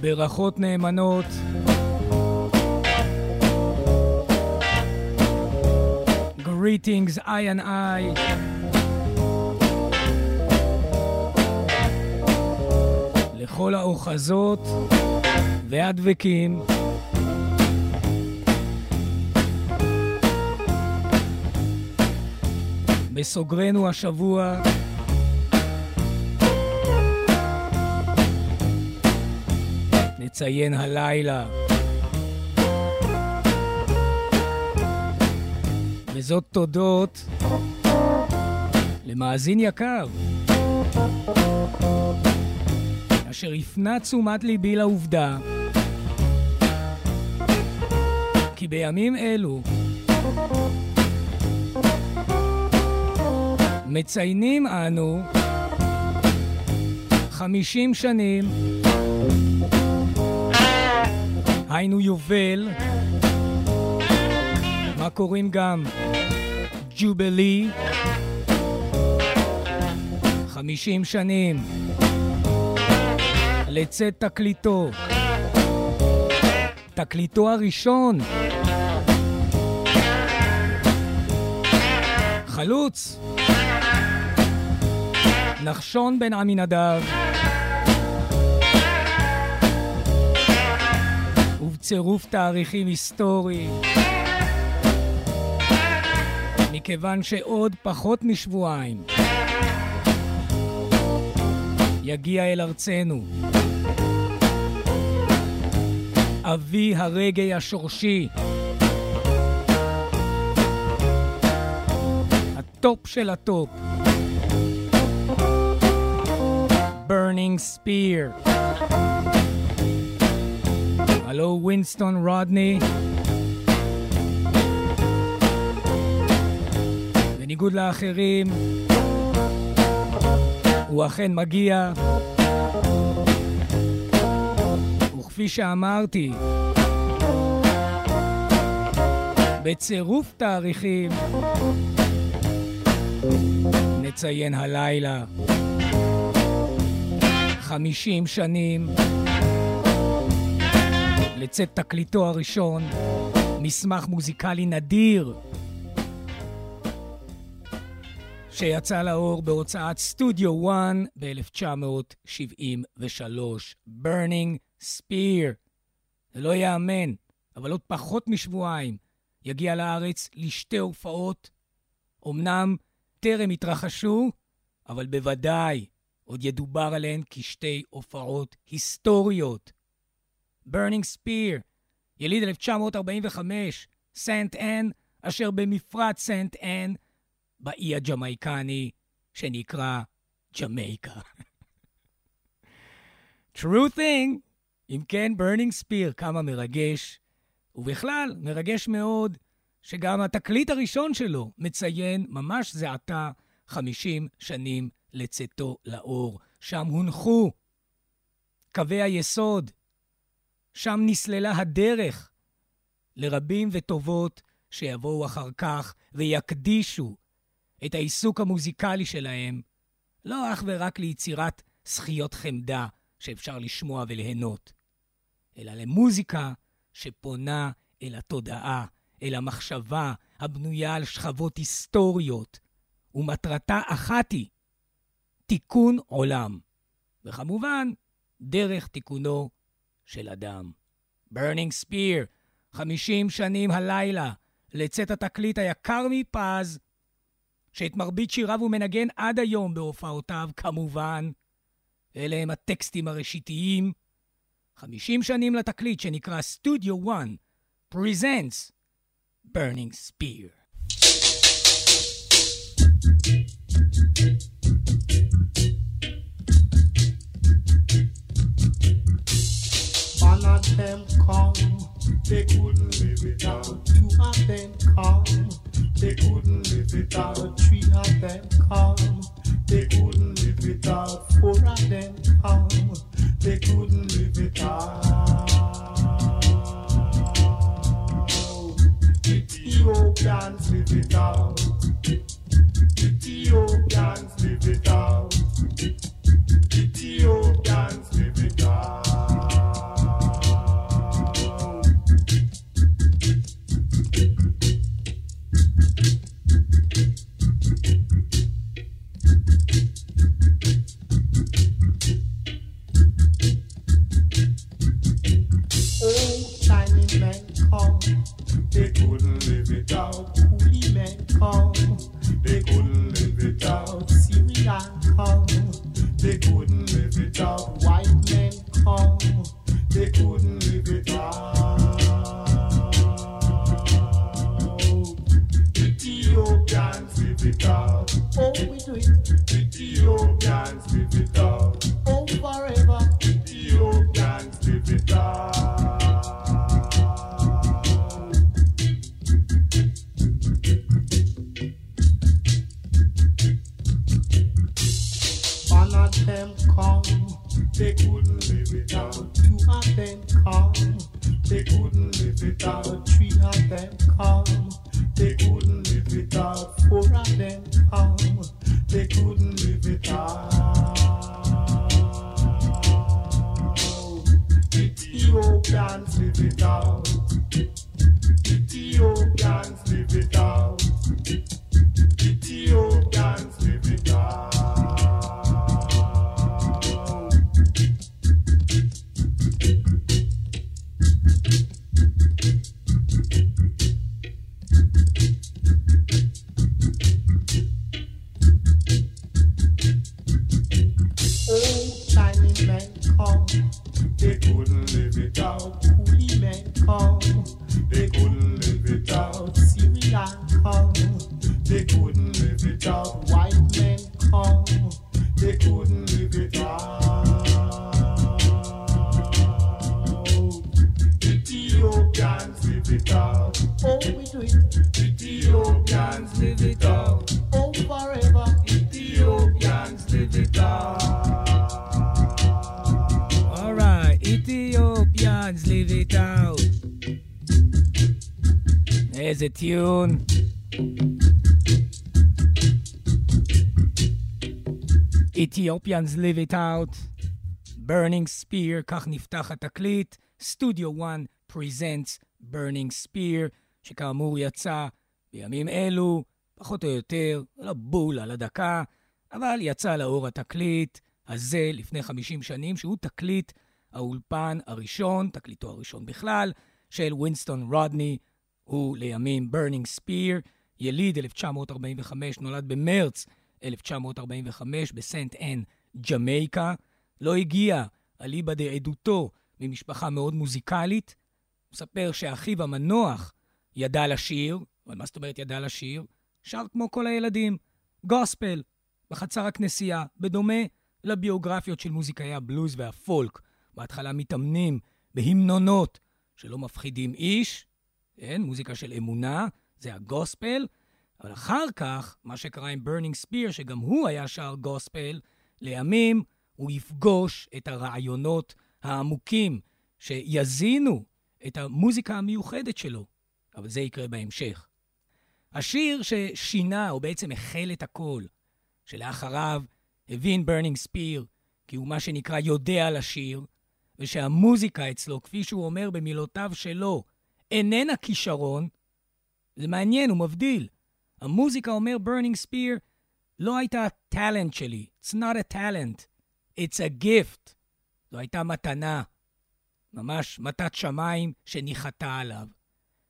ברכות נאמנות. Greetings, I and I. לכל האוחזות והדבקים. בסוגרנו השבוע. נציין הלילה. וזאת תודות למאזין יקר אשר הפנה תשומת ליבי לעובדה כי בימים אלו מציינים אנו חמישים שנים, היינו יובל, מה קוראים גם? ג'ובלי, חמישים שנים. לצאת תקליטו, תקליטו הראשון, חלוץ, נחשון בן עמינדב, ובצירוף תאריכים היסטורי, מכיוון שעוד פחות משבועיים. יגיע אל ארצנו. אבי הרגעי השורשי, הטופ של הטופ. Burning Spear. הלוא וינסטון רודני. בניגוד לאחרים, הוא אכן מגיע. וכפי שאמרתי, בצירוף תאריכים נציין הלילה. חמישים שנים לצאת תקליטו הראשון, מסמך מוזיקלי נדיר שיצא לאור בהוצאת סטודיו 1 ב-1973, Burning Spear. זה לא ייאמן, אבל עוד פחות משבועיים יגיע לארץ לשתי הופעות. אמנם טרם התרחשו, אבל בוודאי עוד ידובר עליהן כשתי הופעות היסטוריות. Burning Spear, יליד 1945, סנט אן, אשר במפרץ סנט אן, באי הג'מייקני שנקרא ג'מייקה. True thing, אם כן, Burning Spear, כמה מרגש, ובכלל, מרגש מאוד שגם התקליט הראשון שלו מציין ממש זה עתה 50 שנים לצאתו לאור. שם הונחו קווי היסוד, שם נסללה הדרך לרבים וטובות שיבואו אחר כך ויקדישו את העיסוק המוזיקלי שלהם לא אך ורק ליצירת זכיות חמדה שאפשר לשמוע וליהנות, אלא למוזיקה שפונה אל התודעה, אל המחשבה הבנויה על שכבות היסטוריות, ומטרתה אחת היא תיקון עולם, וכמובן, דרך תיקונו של אדם. Burning Spear, 50 שנים הלילה, לצאת התקליט היקר מפז, שאת מרבית שיריו הוא מנגן עד היום בהופעותיו, כמובן. אלה הם הטקסטים הראשיתיים. 50 שנים לתקליט שנקרא Studio One, presents Burning Spear. One of them come, they couldn't live it out. Two of them come, they couldn't live it out. Three of them come, they couldn't live it out. Four of them come, they couldn't live it out. Ethiopians live it out. Ethiopians live it out. Ethiopians live it טיון. Ethiopians live it out. Burning Spear, כך נפתח התקליט. סטודיו 1 presents Burning Spear, שכאמור יצא בימים אלו, פחות או יותר, לא בול על הדקה, אבל יצא לאור התקליט הזה לפני 50 שנים, שהוא תקליט האולפן הראשון, תקליטו הראשון בכלל, של וינסטון רודני, הוא לימים Burning Spear, יליד 1945, נולד במרץ 1945 בסנט אנ, ג'מייקה, לא הגיע אליבא דעדותו ממשפחה מאוד מוזיקלית. מספר שאחיו המנוח ידע לשיר, אבל מה זאת אומרת ידע לשיר? שר כמו כל הילדים, גוספל, בחצר הכנסייה, בדומה לביוגרפיות של מוזיקאי הבלוז והפולק. בהתחלה מתאמנים בהמנונות שלא מפחידים איש, כן, מוזיקה של אמונה, זה הגוספל, אבל אחר כך, מה שקרה עם Burning Spear, שגם הוא היה שר גוספל, לימים הוא יפגוש את הרעיונות העמוקים שיזינו את המוזיקה המיוחדת שלו, אבל זה יקרה בהמשך. השיר ששינה, או בעצם החל את הכל, שלאחריו הבין ברנינג ספיר כי הוא מה שנקרא יודע לשיר, ושהמוזיקה אצלו, כפי שהוא אומר במילותיו שלו, איננה כישרון, זה מעניין, הוא מבדיל. המוזיקה, אומר ברנינג ספיר, לא הייתה ה talent שלי. It's not a talent, it's a gift. זו הייתה מתנה, ממש מתת שמיים שניחתה עליו.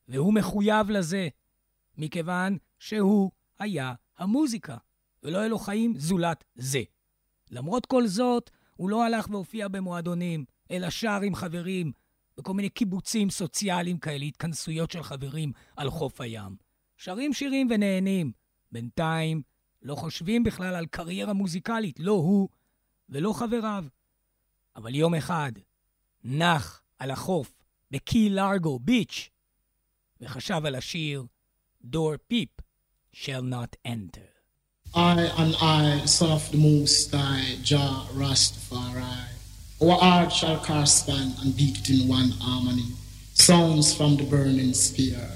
והוא מחויב לזה, מכיוון שהוא היה המוזיקה, ולא היה לו חיים זולת זה. למרות כל זאת, הוא לא הלך והופיע במועדונים, אלא שר עם חברים, בכל מיני קיבוצים סוציאליים כאלה, התכנסויות של חברים על חוף הים. שרים שירים ונהנים. בינתיים לא חושבים בכלל על קריירה מוזיקלית, לא הוא ולא חבריו. אבל יום אחד נח על החוף בקי לארגו ביץ' וחשב על השיר Door Peep shall not enter. I and I, of the Most High, Jah Rastafari. Our heart shall cast correspond and beat in one harmony. Sounds from the burning spear.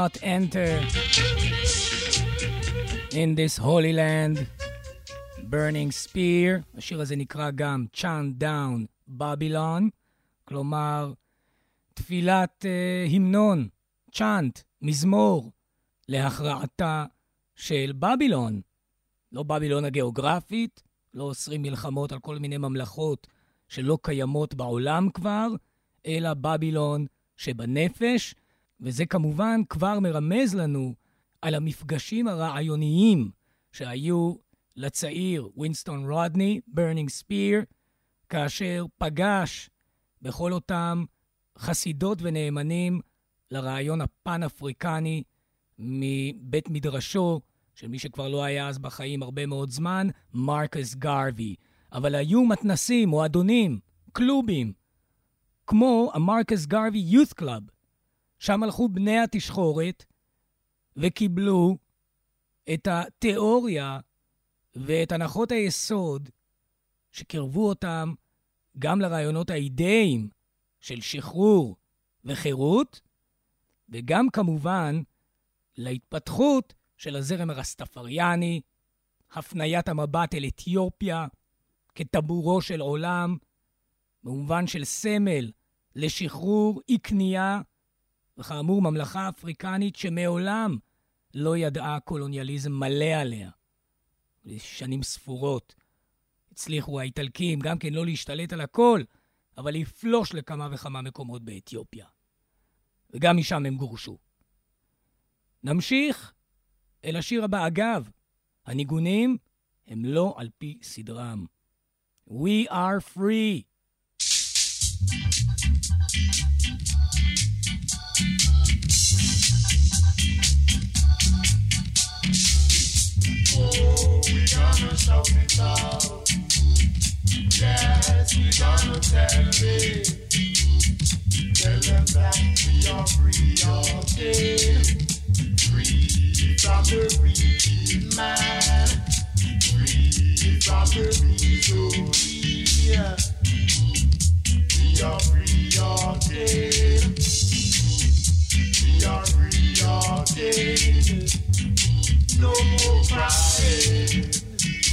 Not enter in this holy land. burning spear, השיר הזה נקרא גם chant down Babylon, כלומר תפילת uh, המנון, chant, מזמור, להכרעתה של בבילון. לא בבילון הגיאוגרפית, לא אוסרים מלחמות על כל מיני ממלכות שלא קיימות בעולם כבר, אלא בבילון שבנפש, וזה כמובן כבר מרמז לנו על המפגשים הרעיוניים שהיו לצעיר וינסטון רודני, ברנינג ספיר, כאשר פגש בכל אותם חסידות ונאמנים לרעיון הפן-אפריקני מבית מדרשו של מי שכבר לא היה אז בחיים הרבה מאוד זמן, מרקס גרווי. אבל היו מתנ"סים, מועדונים, קלובים, כמו המרקס גרווי Youth Club, שם הלכו בני התשחורת וקיבלו את התיאוריה ואת הנחות היסוד שקירבו אותם גם לרעיונות האידאיים של שחרור וחירות, וגם כמובן להתפתחות של הזרם הרסטפריאני, הפניית המבט אל אתיופיה כטבורו של עולם, במובן של סמל לשחרור, אי כניעה וכאמור, ממלכה אפריקנית שמעולם לא ידעה קולוניאליזם מלא עליה. לשנים ספורות הצליחו האיטלקים גם כן לא להשתלט על הכל, אבל לפלוש לכמה וכמה מקומות באתיופיה. וגם משם הם גורשו. נמשיך אל השיר הבא. אגב, הניגונים הם לא על פי סדרם. We are free. Yes, we gonna tell. Tell them that we are free. Free from the man. Free from the misery. We are free. We are free no more crying.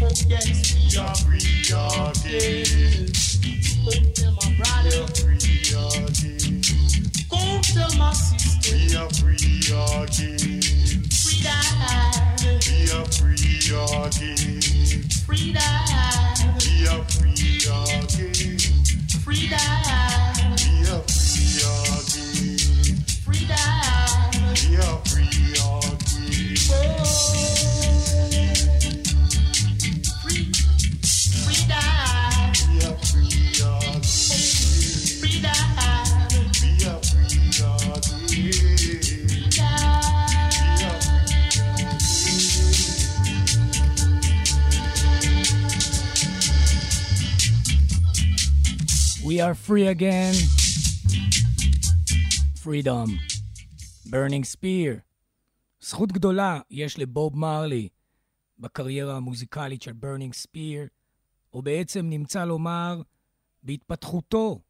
My brother. Free again. My sister. Free again. Freedom. Free again. Free again. Free again. Free again. Oh. Are free again. Freedom. Burning Spear. זכות גדולה יש לבוב מרלי בקריירה המוזיקלית של ברנינג ספיר, או בעצם נמצא לומר בהתפתחותו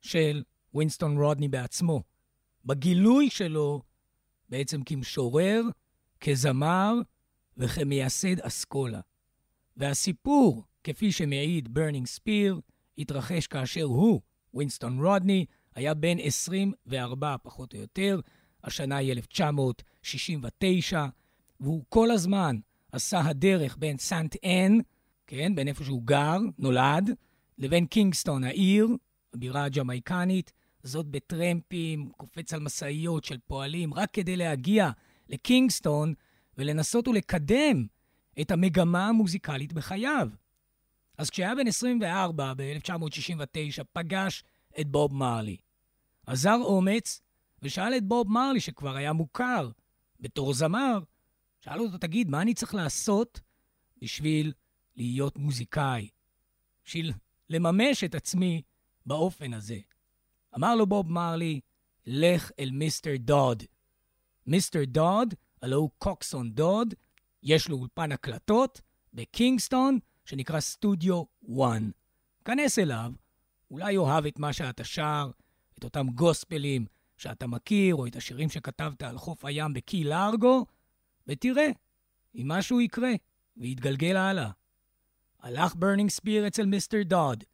של וינסטון רודני בעצמו, בגילוי שלו בעצם כמשורר, כזמר וכמייסד אסכולה. והסיפור, כפי שמעיד ברנינג ספיר, התרחש כאשר הוא, וינסטון רודני, היה בן 24 פחות או יותר, השנה היא 1969, והוא כל הזמן עשה הדרך בין סנט אן, כן, בין איפה שהוא גר, נולד, לבין קינגסטון, העיר, הבירה הג'מייקנית, זאת בטרמפים, קופץ על משאיות של פועלים, רק כדי להגיע לקינגסטון ולנסות ולקדם את המגמה המוזיקלית בחייו. אז כשהיה בן 24, ב-1969, פגש את בוב מרלי. עזר אומץ ושאל את בוב מרלי, שכבר היה מוכר בתור זמר, שאל אותו, תגיד, מה אני צריך לעשות בשביל להיות מוזיקאי? בשביל לממש את עצמי באופן הזה. אמר לו בוב מרלי, לך אל מיסטר דוד. מיסטר דוד, הלוא הוא קוקסון דוד, יש לו אולפן הקלטות בקינגסטון, שנקרא סטודיו 1. כנס אליו, אולי יאהב את מה שאתה שר, את אותם גוספלים שאתה מכיר, או את השירים שכתבת על חוף הים בקי לארגו, ותראה אם משהו יקרה, ויתגלגל הלאה. הלך ברנינג ספיר אצל מיסטר דוד,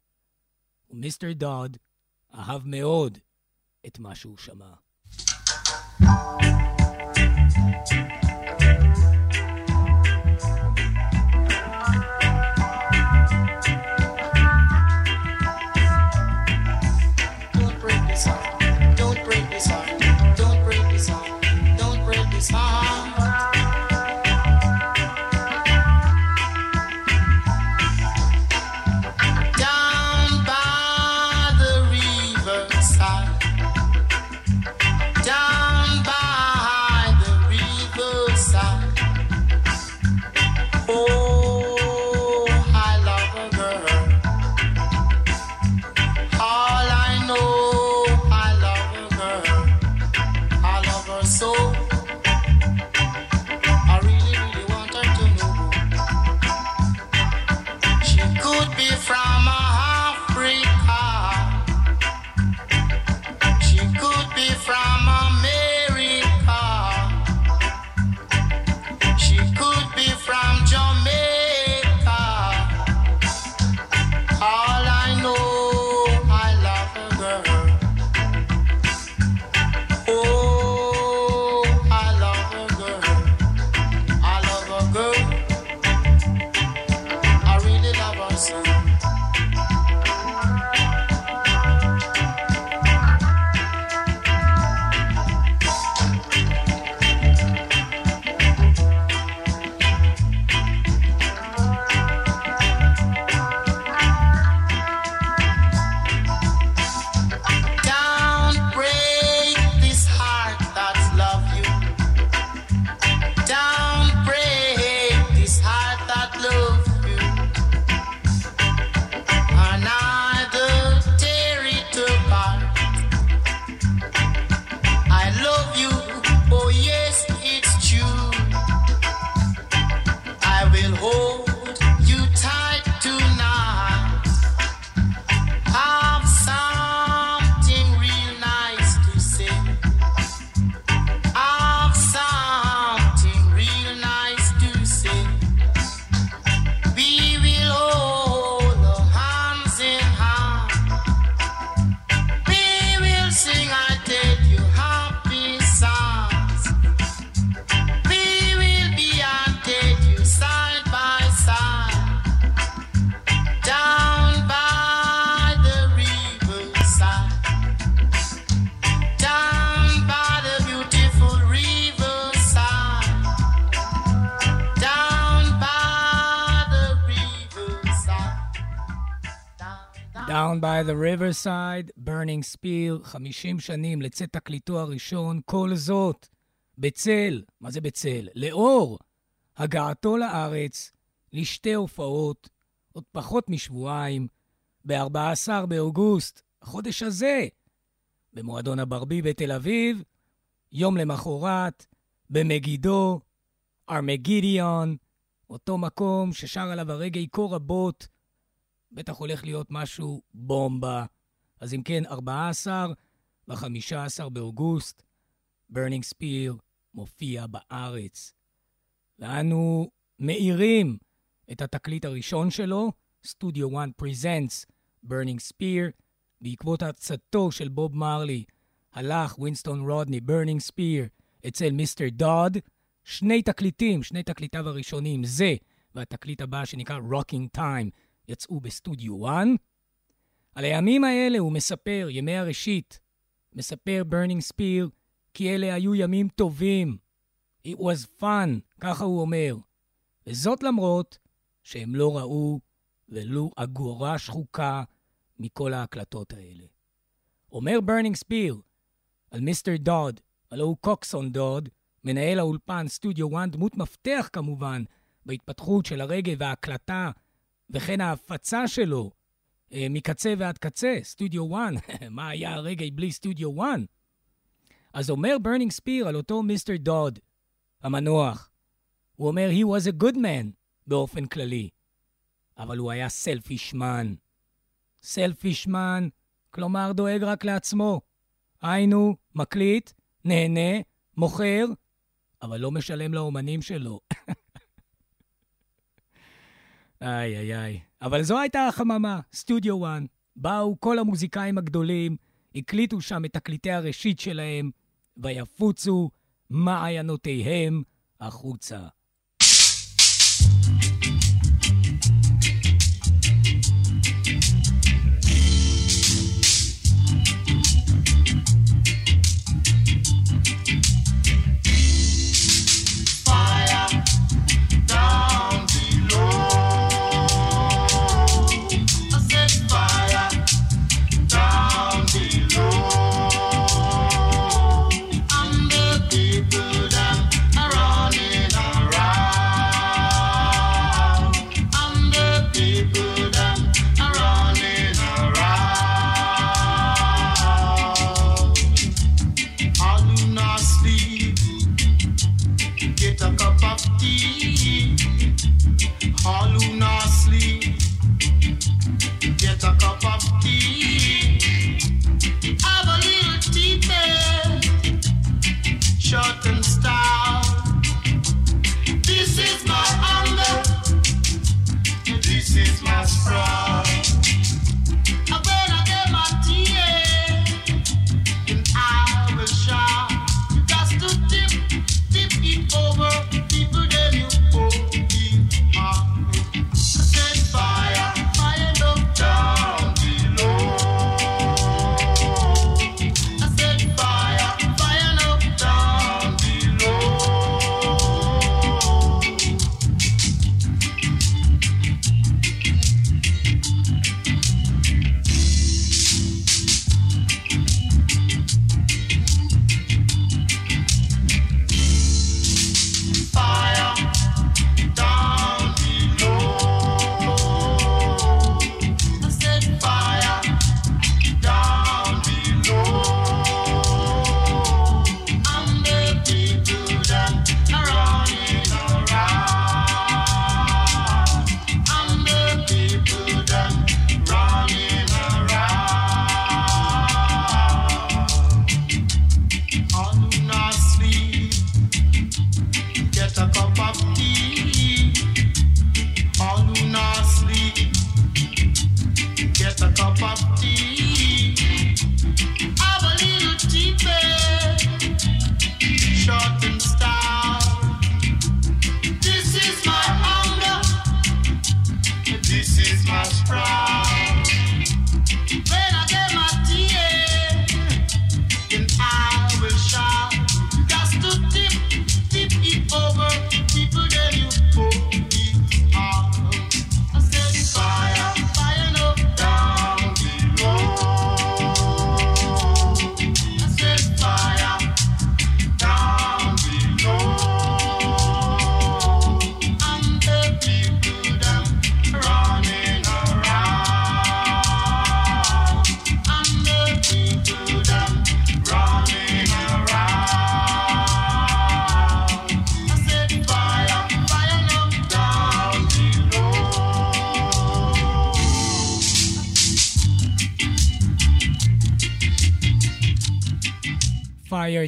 ומיסטר דוד אהב מאוד את מה שהוא שמע. thank you Riverside, Burning Spear, 50 שנים לצאת תקליטו הראשון, כל זאת בצל, מה זה בצל? לאור הגעתו לארץ לשתי הופעות, עוד פחות משבועיים, ב-14 באוגוסט החודש הזה, במועדון הברבי בתל אביב, יום למחרת, במגידו, ארמגידיון, אותו מקום ששר עליו הרגעי כה רבות, בטח הולך להיות משהו בומבה. אז אם כן, 14 ו-15 באוגוסט, ברנינג ספיר מופיע בארץ. ואנו מאירים את התקליט הראשון שלו, סטודיו 1 Presents Burning Spear, בעקבות עצתו של בוב מרלי, הלך ווינסטון רודני, ברנינג ספיר, אצל מיסטר דוד, שני תקליטים, שני תקליטיו הראשונים, זה והתקליט הבא שנקרא Rocking Time, יצאו בסטודיו 1. על הימים האלה הוא מספר, ימי הראשית, מספר ברנינג ספיר, כי אלה היו ימים טובים. It was fun, ככה הוא אומר. וזאת למרות שהם לא ראו ולו אגורה שחוקה מכל ההקלטות האלה. אומר ברנינג ספיר על מיסטר דוד, הלוא הוא קוקסון דוד, מנהל האולפן סטודיו 1, דמות מפתח כמובן בהתפתחות של הרגאיי וההקלטה וכן ההפצה שלו מקצה ועד קצה, סטודיו 1, מה היה הרגאיי בלי סטודיו 1? אז אומר ברנינג ספיר על אותו מיסטר דוד, המנוח, הוא אומר, he was a good man באופן כללי, אבל הוא היה selfish man. selfish man, כלומר דואג רק לעצמו. היינו, מקליט, נהנה, מוכר, אבל לא משלם לאומנים שלו. איי, איי, איי. אבל זו הייתה החממה, סטודיו 1. באו כל המוזיקאים הגדולים, הקליטו שם את תקליטי הראשית שלהם, ויפוצו מעיינותיהם החוצה.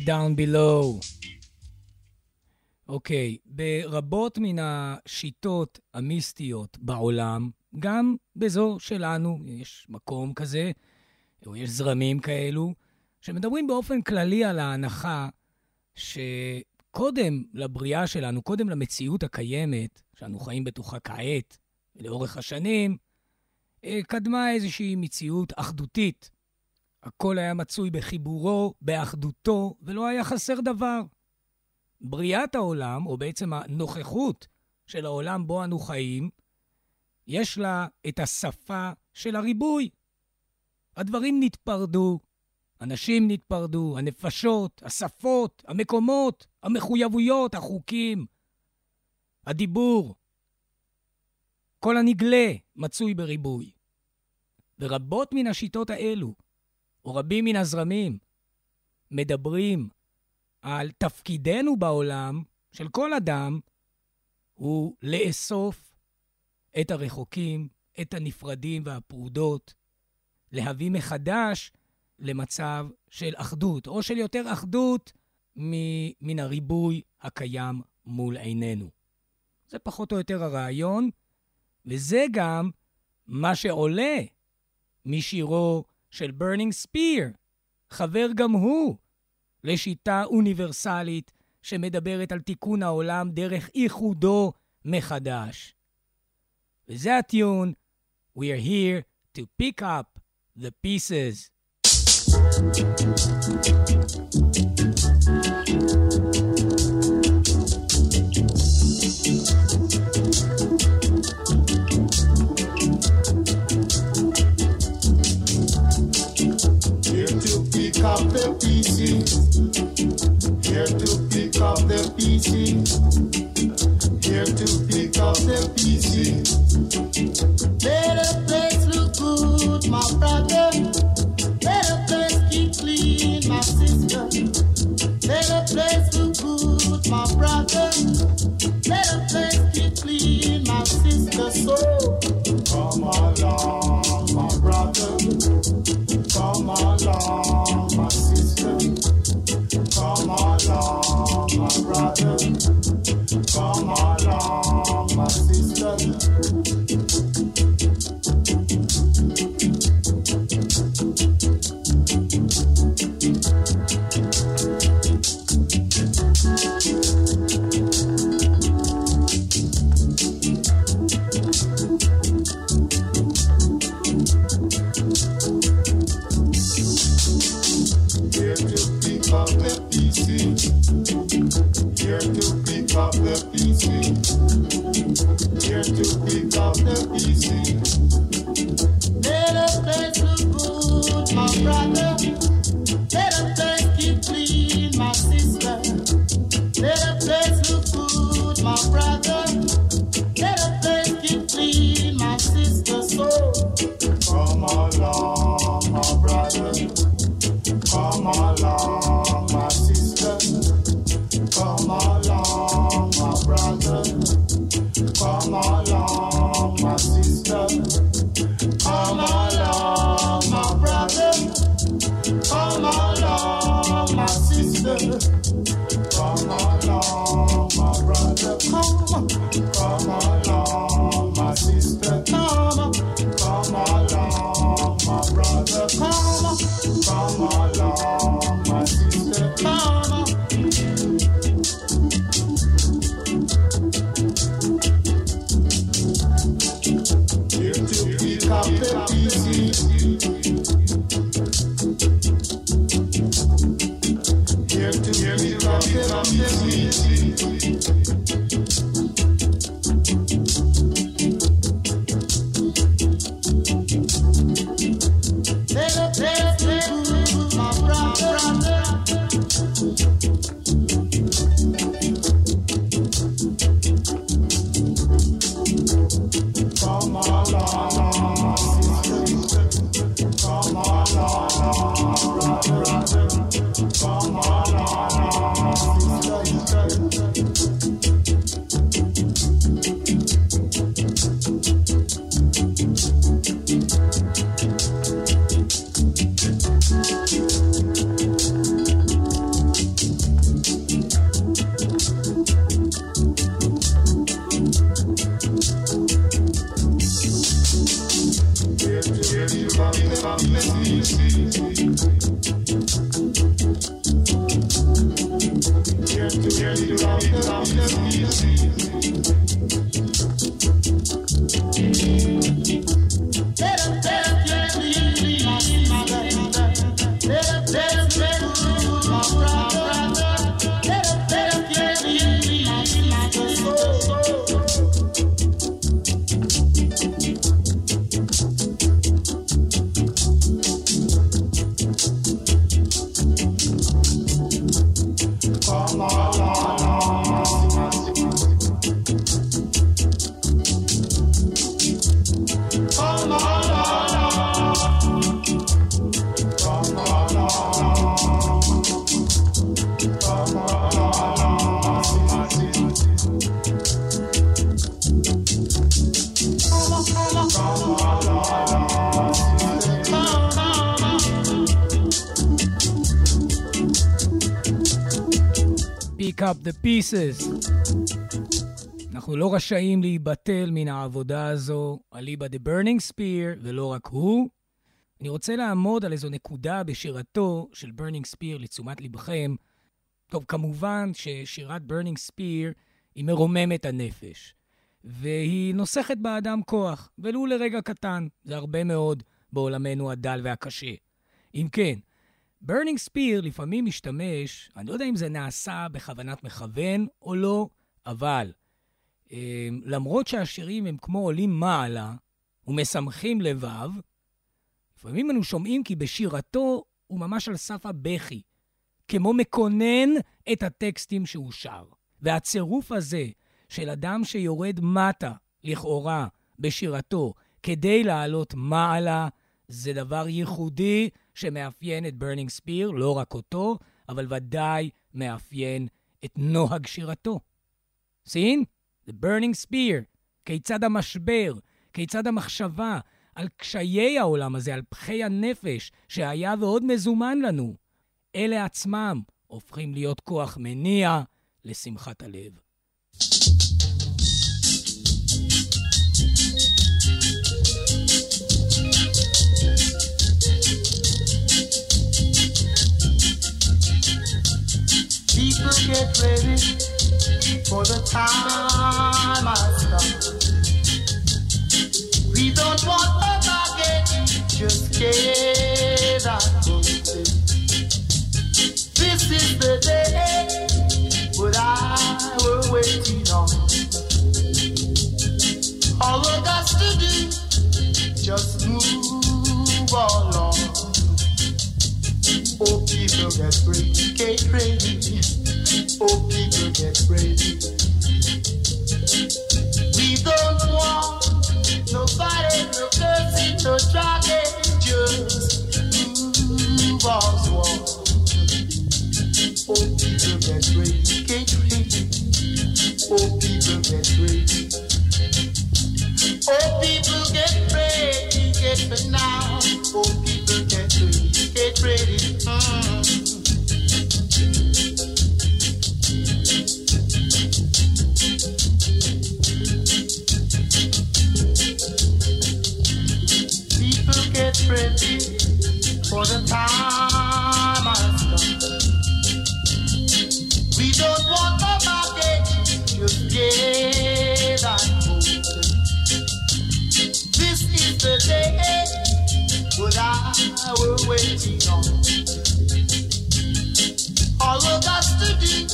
Down below. אוקיי, okay, ברבות מן השיטות המיסטיות בעולם, גם בזו שלנו, יש מקום כזה, או יש זרמים כאלו, שמדברים באופן כללי על ההנחה שקודם לבריאה שלנו, קודם למציאות הקיימת, שאנו חיים בתוכה כעת, לאורך השנים, אה, קדמה איזושהי מציאות אחדותית. הכל היה מצוי בחיבורו, באחדותו, ולא היה חסר דבר. בריאת העולם, או בעצם הנוכחות של העולם בו אנו חיים, יש לה את השפה של הריבוי. הדברים נתפרדו, אנשים נתפרדו, הנפשות, השפות, המקומות, המחויבויות, החוקים, הדיבור. כל הנגלה מצוי בריבוי. ורבות מן השיטות האלו, או רבים מן הזרמים, מדברים על תפקידנו בעולם, של כל אדם, הוא לאסוף את הרחוקים, את הנפרדים והפרודות, להביא מחדש למצב של אחדות, או של יותר אחדות מן הריבוי הקיים מול עינינו. זה פחות או יותר הרעיון, וזה גם מה שעולה משירו של ברנינג ספיר, חבר גם הוא לשיטה אוניברסלית שמדברת על תיקון העולם דרך איחודו מחדש. וזה ה tune, We are here to pick up the pieces. Pieces. Here to pick up the pieces. The pieces. אנחנו לא רשאים להיבטל מן העבודה הזו, אליבא דה ברנינג ספיר, ולא רק הוא. אני רוצה לעמוד על איזו נקודה בשירתו של ברנינג ספיר לתשומת לבכם. טוב, כמובן ששירת ברנינג ספיר היא מרוממת הנפש, והיא נוסכת באדם כוח, ולו לרגע קטן, זה הרבה מאוד בעולמנו הדל והקשה. אם כן, ברנינג ספיר לפעמים משתמש, אני לא יודע אם זה נעשה בכוונת מכוון או לא, אבל אה, למרות שהשירים הם כמו עולים מעלה ומשמחים לבב, לפעמים אנו שומעים כי בשירתו הוא ממש על סף הבכי, כמו מקונן את הטקסטים שהוא שר. והצירוף הזה של אדם שיורד מטה, לכאורה, בשירתו, כדי לעלות מעלה, זה דבר ייחודי שמאפיין את ברנינג ספיר, לא רק אותו, אבל ודאי מאפיין את נוהג שירתו. Sing? The burning spear. כיצד המשבר, כיצד המחשבה על קשיי העולם הזה, על פחי הנפש שהיה ועוד מזומן לנו, אלה עצמם הופכים להיות כוח מניע לשמחת הלב. Get ready for the time has come. We don't want a baggage, just get go. This is the day what I were waiting on. All we got to do, just move along. Oh, people get ready, get ready. Oh, people get ready. We don't want nobody, no cursing, no dragging, just move us on. Oh, people get ready. Oh, people get ready. Oh, people get ready, get now. Oh, people get ready, get ready. All of us to do,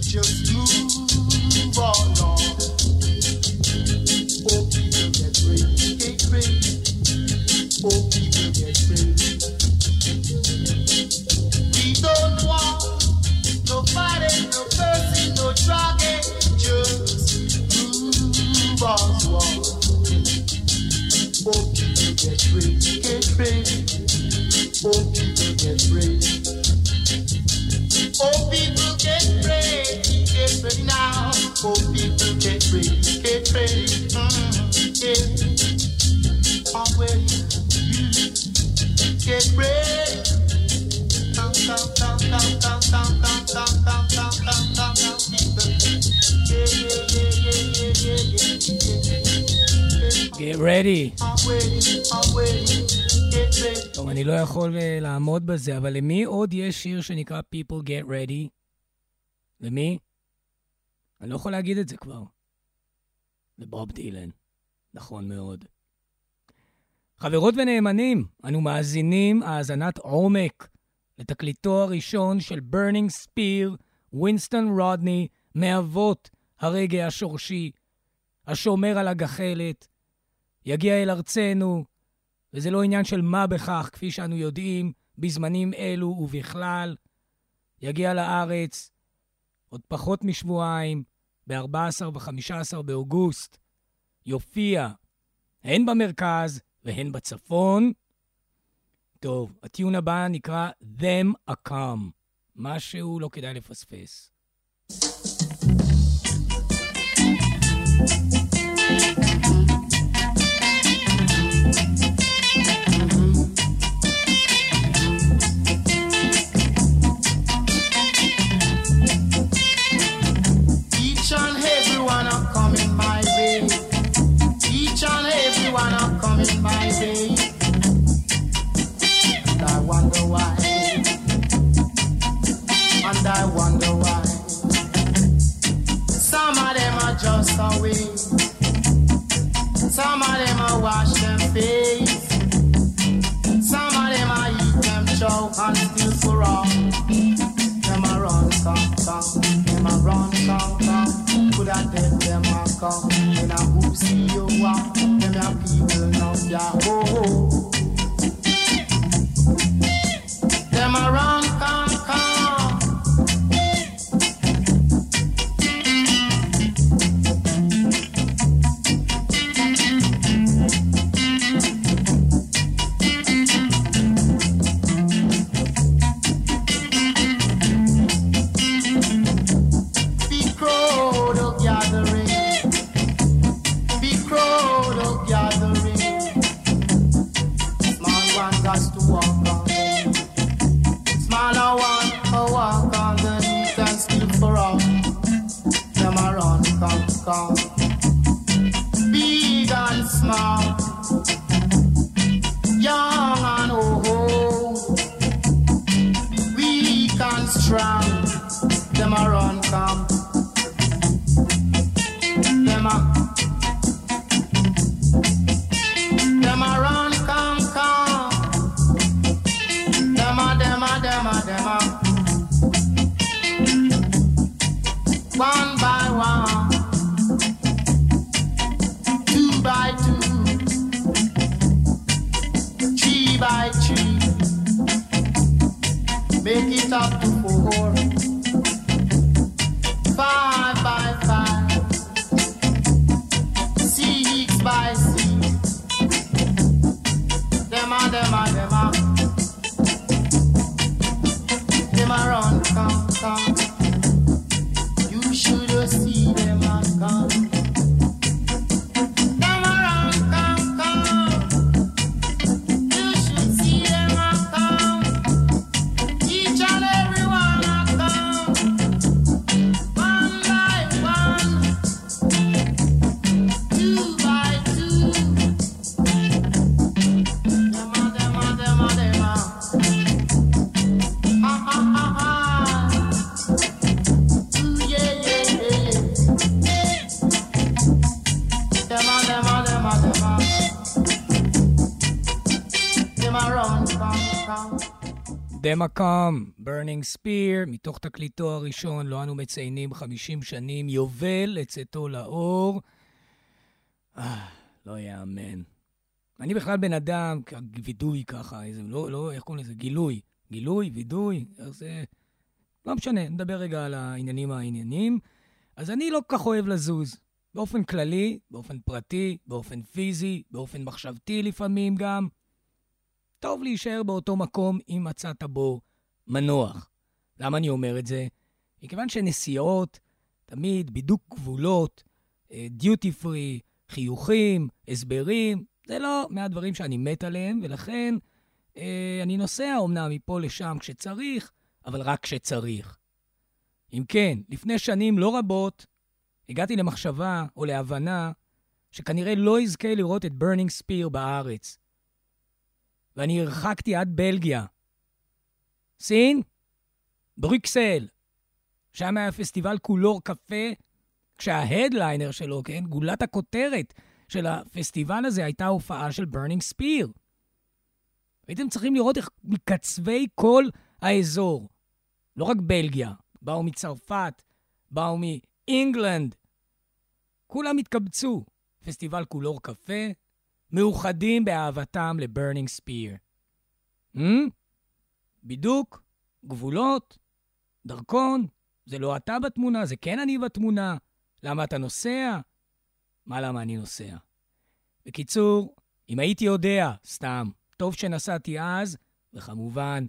just move ready. טוב, אני לא יכול לעמוד בזה, אבל למי עוד יש שיר שנקרא People Get Ready? למי? אני לא יכול להגיד את זה כבר. לבוב דילן. נכון מאוד. חברות ונאמנים, אנו מאזינים האזנת עומק לתקליטו הראשון של ברנינג ספיר, ווינסטון רודני, מאבות הרגע השורשי, השומר על הגחלת, יגיע אל ארצנו, וזה לא עניין של מה בכך, כפי שאנו יודעים, בזמנים אלו ובכלל. יגיע לארץ עוד פחות משבועיים, ב-14 ו-15 באוגוסט, יופיע הן במרכז והן בצפון. טוב, הטיון הבא נקרא Them a Come, משהו לא כדאי לפספס. Some Them a Come, ברנינג ספיר, מתוך תקליטו הראשון, לו אנו מציינים 50 שנים, יובל לצאתו לאור. אה, לא יאמן. אני בכלל בן אדם, וידוי ככה, איזה, לא, לא, איך קוראים לזה? גילוי. גילוי, וידוי, איך זה... לא משנה, נדבר רגע על העניינים העניינים. אז אני לא כל כך אוהב לזוז. באופן כללי, באופן פרטי, באופן פיזי, באופן מחשבתי לפעמים גם. טוב להישאר באותו מקום אם מצאת בו מנוח. למה אני אומר את זה? מכיוון שנסיעות, תמיד בידוק גבולות, דיוטי פרי, חיוכים, הסברים, זה לא מהדברים שאני מת עליהם, ולכן אה, אני נוסע אומנם מפה לשם כשצריך, אבל רק כשצריך. אם כן, לפני שנים לא רבות, הגעתי למחשבה או להבנה שכנראה לא אזכה לראות את ברנינג ספיר בארץ. ואני הרחקתי עד בלגיה. Seen? ברוקסל. שם היה פסטיבל Couleur Café, כשה headliner שלו, כן, גולת הכותרת של הפסטיבל הזה הייתה הופעה של ברנינג ספיר. הייתם צריכים לראות איך מקצווי כל האזור, לא רק בלגיה, באו מצרפת, באו מ England, כולם התקבצו. פסטיבל Couleur Café, מאוחדים באהבתם לברנינג ספיר. Hmm? בידוק, גבולות, דרכון, זה לא אתה בתמונה, זה כן אני בתמונה. למה אתה נוסע? מה למה אני נוסע? בקיצור, אם הייתי יודע, סתם, טוב שנסעתי אז, וכמובן,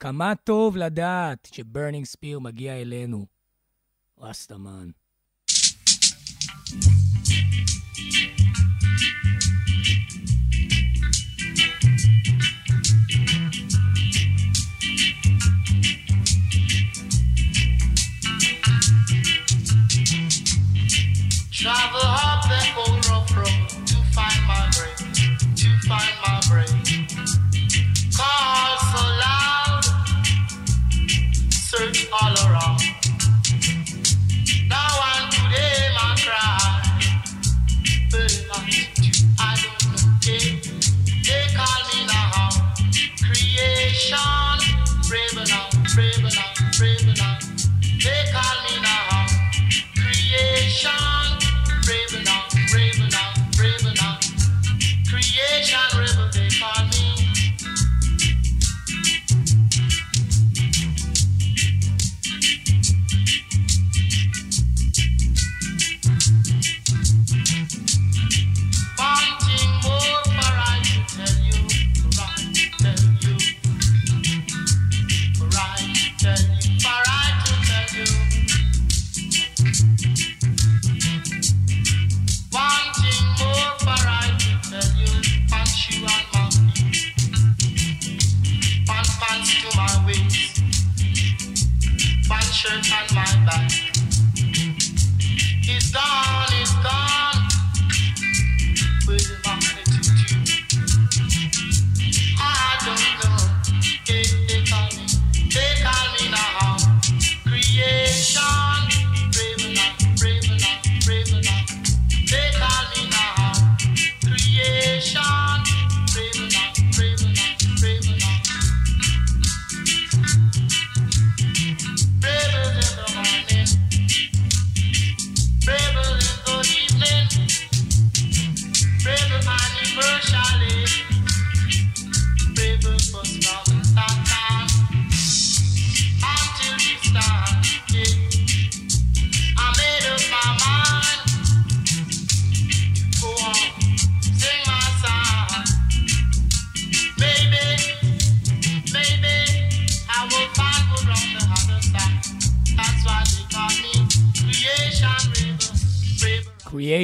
כמה טוב לדעת שברנינג ספיר מגיע אלינו. רסטמן. Travel up and go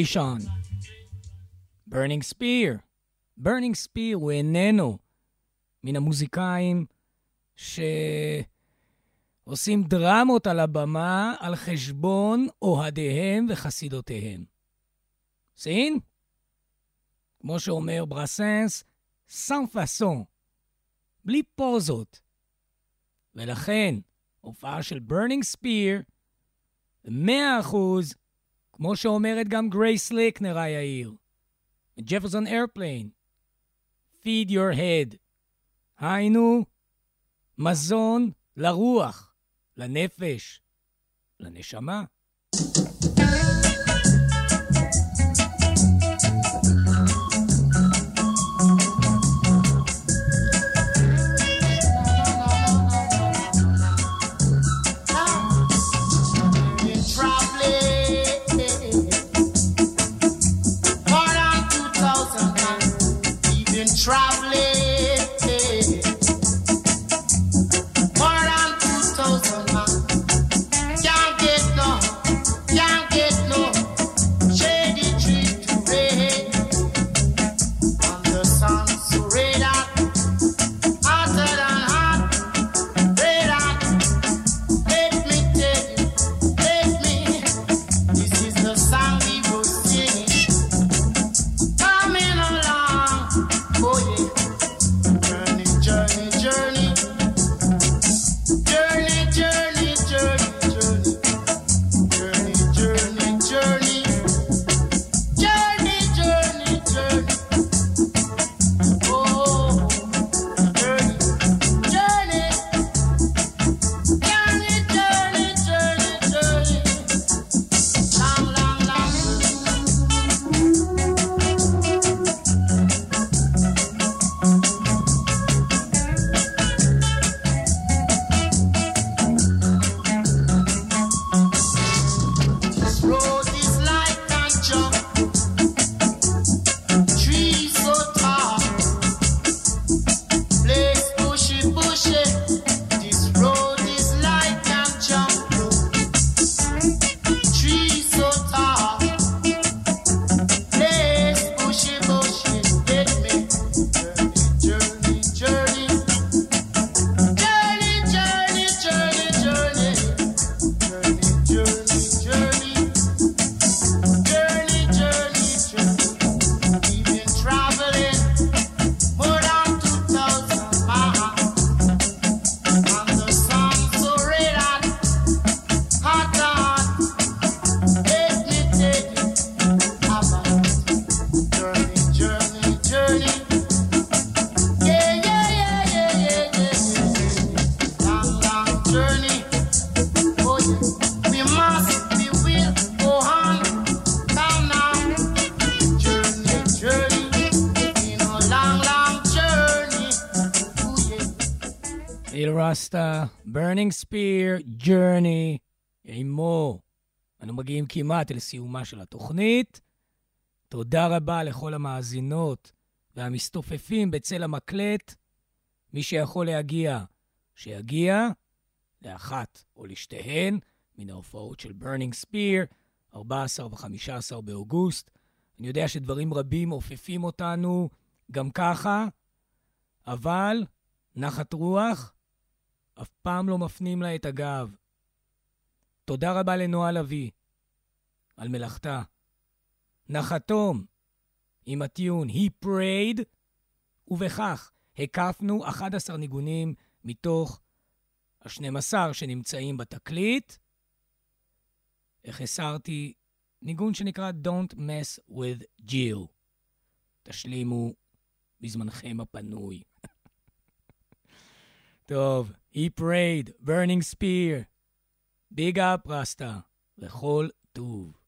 Creation. Burning Spear. Burning Spear הוא איננו מן המוזיקאים שעושים דרמות על הבמה על חשבון אוהדיהם וחסידותיהם. Seen? כמו שאומר ברסנס, sans façon, בלי פוזות. ולכן, הופעה של ברנינג ספיר, 100%, כמו שאומרת גם גרייס ליקנר היעיר, ג'פרסון איירפליין, feed your head, היינו, מזון לרוח, לנפש, לנשמה. Been רסטה, ברנינג ספיר, Journey, עמו. אנו מגיעים כמעט אל סיומה של התוכנית. תודה רבה לכל המאזינות והמסתופפים בצל המקלט. מי שיכול להגיע, שיגיע לאחת או לשתיהן מן ההופעות של ברנינג ספיר, 14 ו-15 באוגוסט. אני יודע שדברים רבים אופפים אותנו גם ככה, אבל נחת רוח, אף פעם לא מפנים לה את הגב. תודה רבה לנועה לביא על מלאכתה. נחתום עם הטיון He Prayed, ובכך הקפנו 11 ניגונים מתוך ה-12 שנמצאים בתקליט. איך הסרתי ניגון שנקרא Don't Mess with Jill. תשלימו בזמנכם הפנוי. טוב, He prayed, burning spear, ביג אפ רסטה, וכל טוב.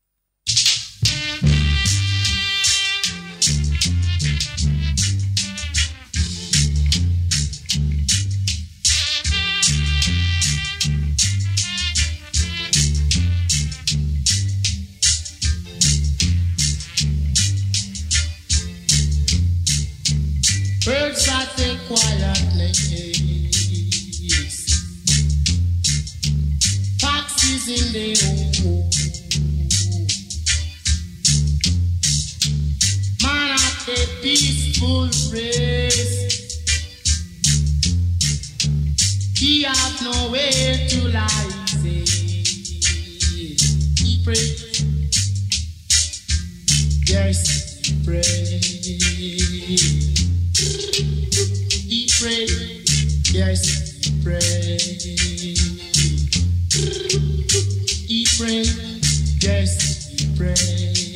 Birds are sing quietly. Yes, pray. yes, pray. Praise, yes, praise.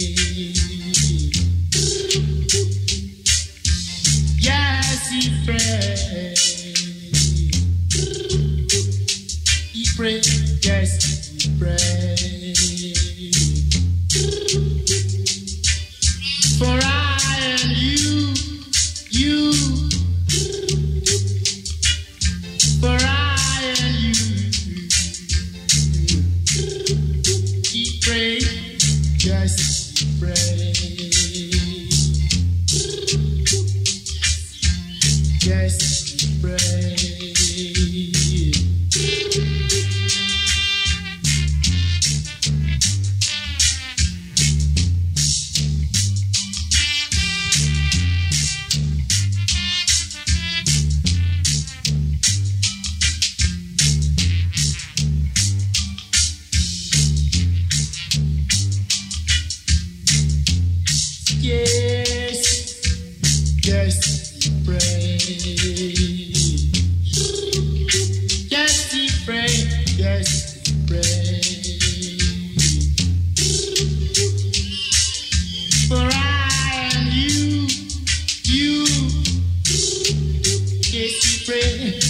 spring.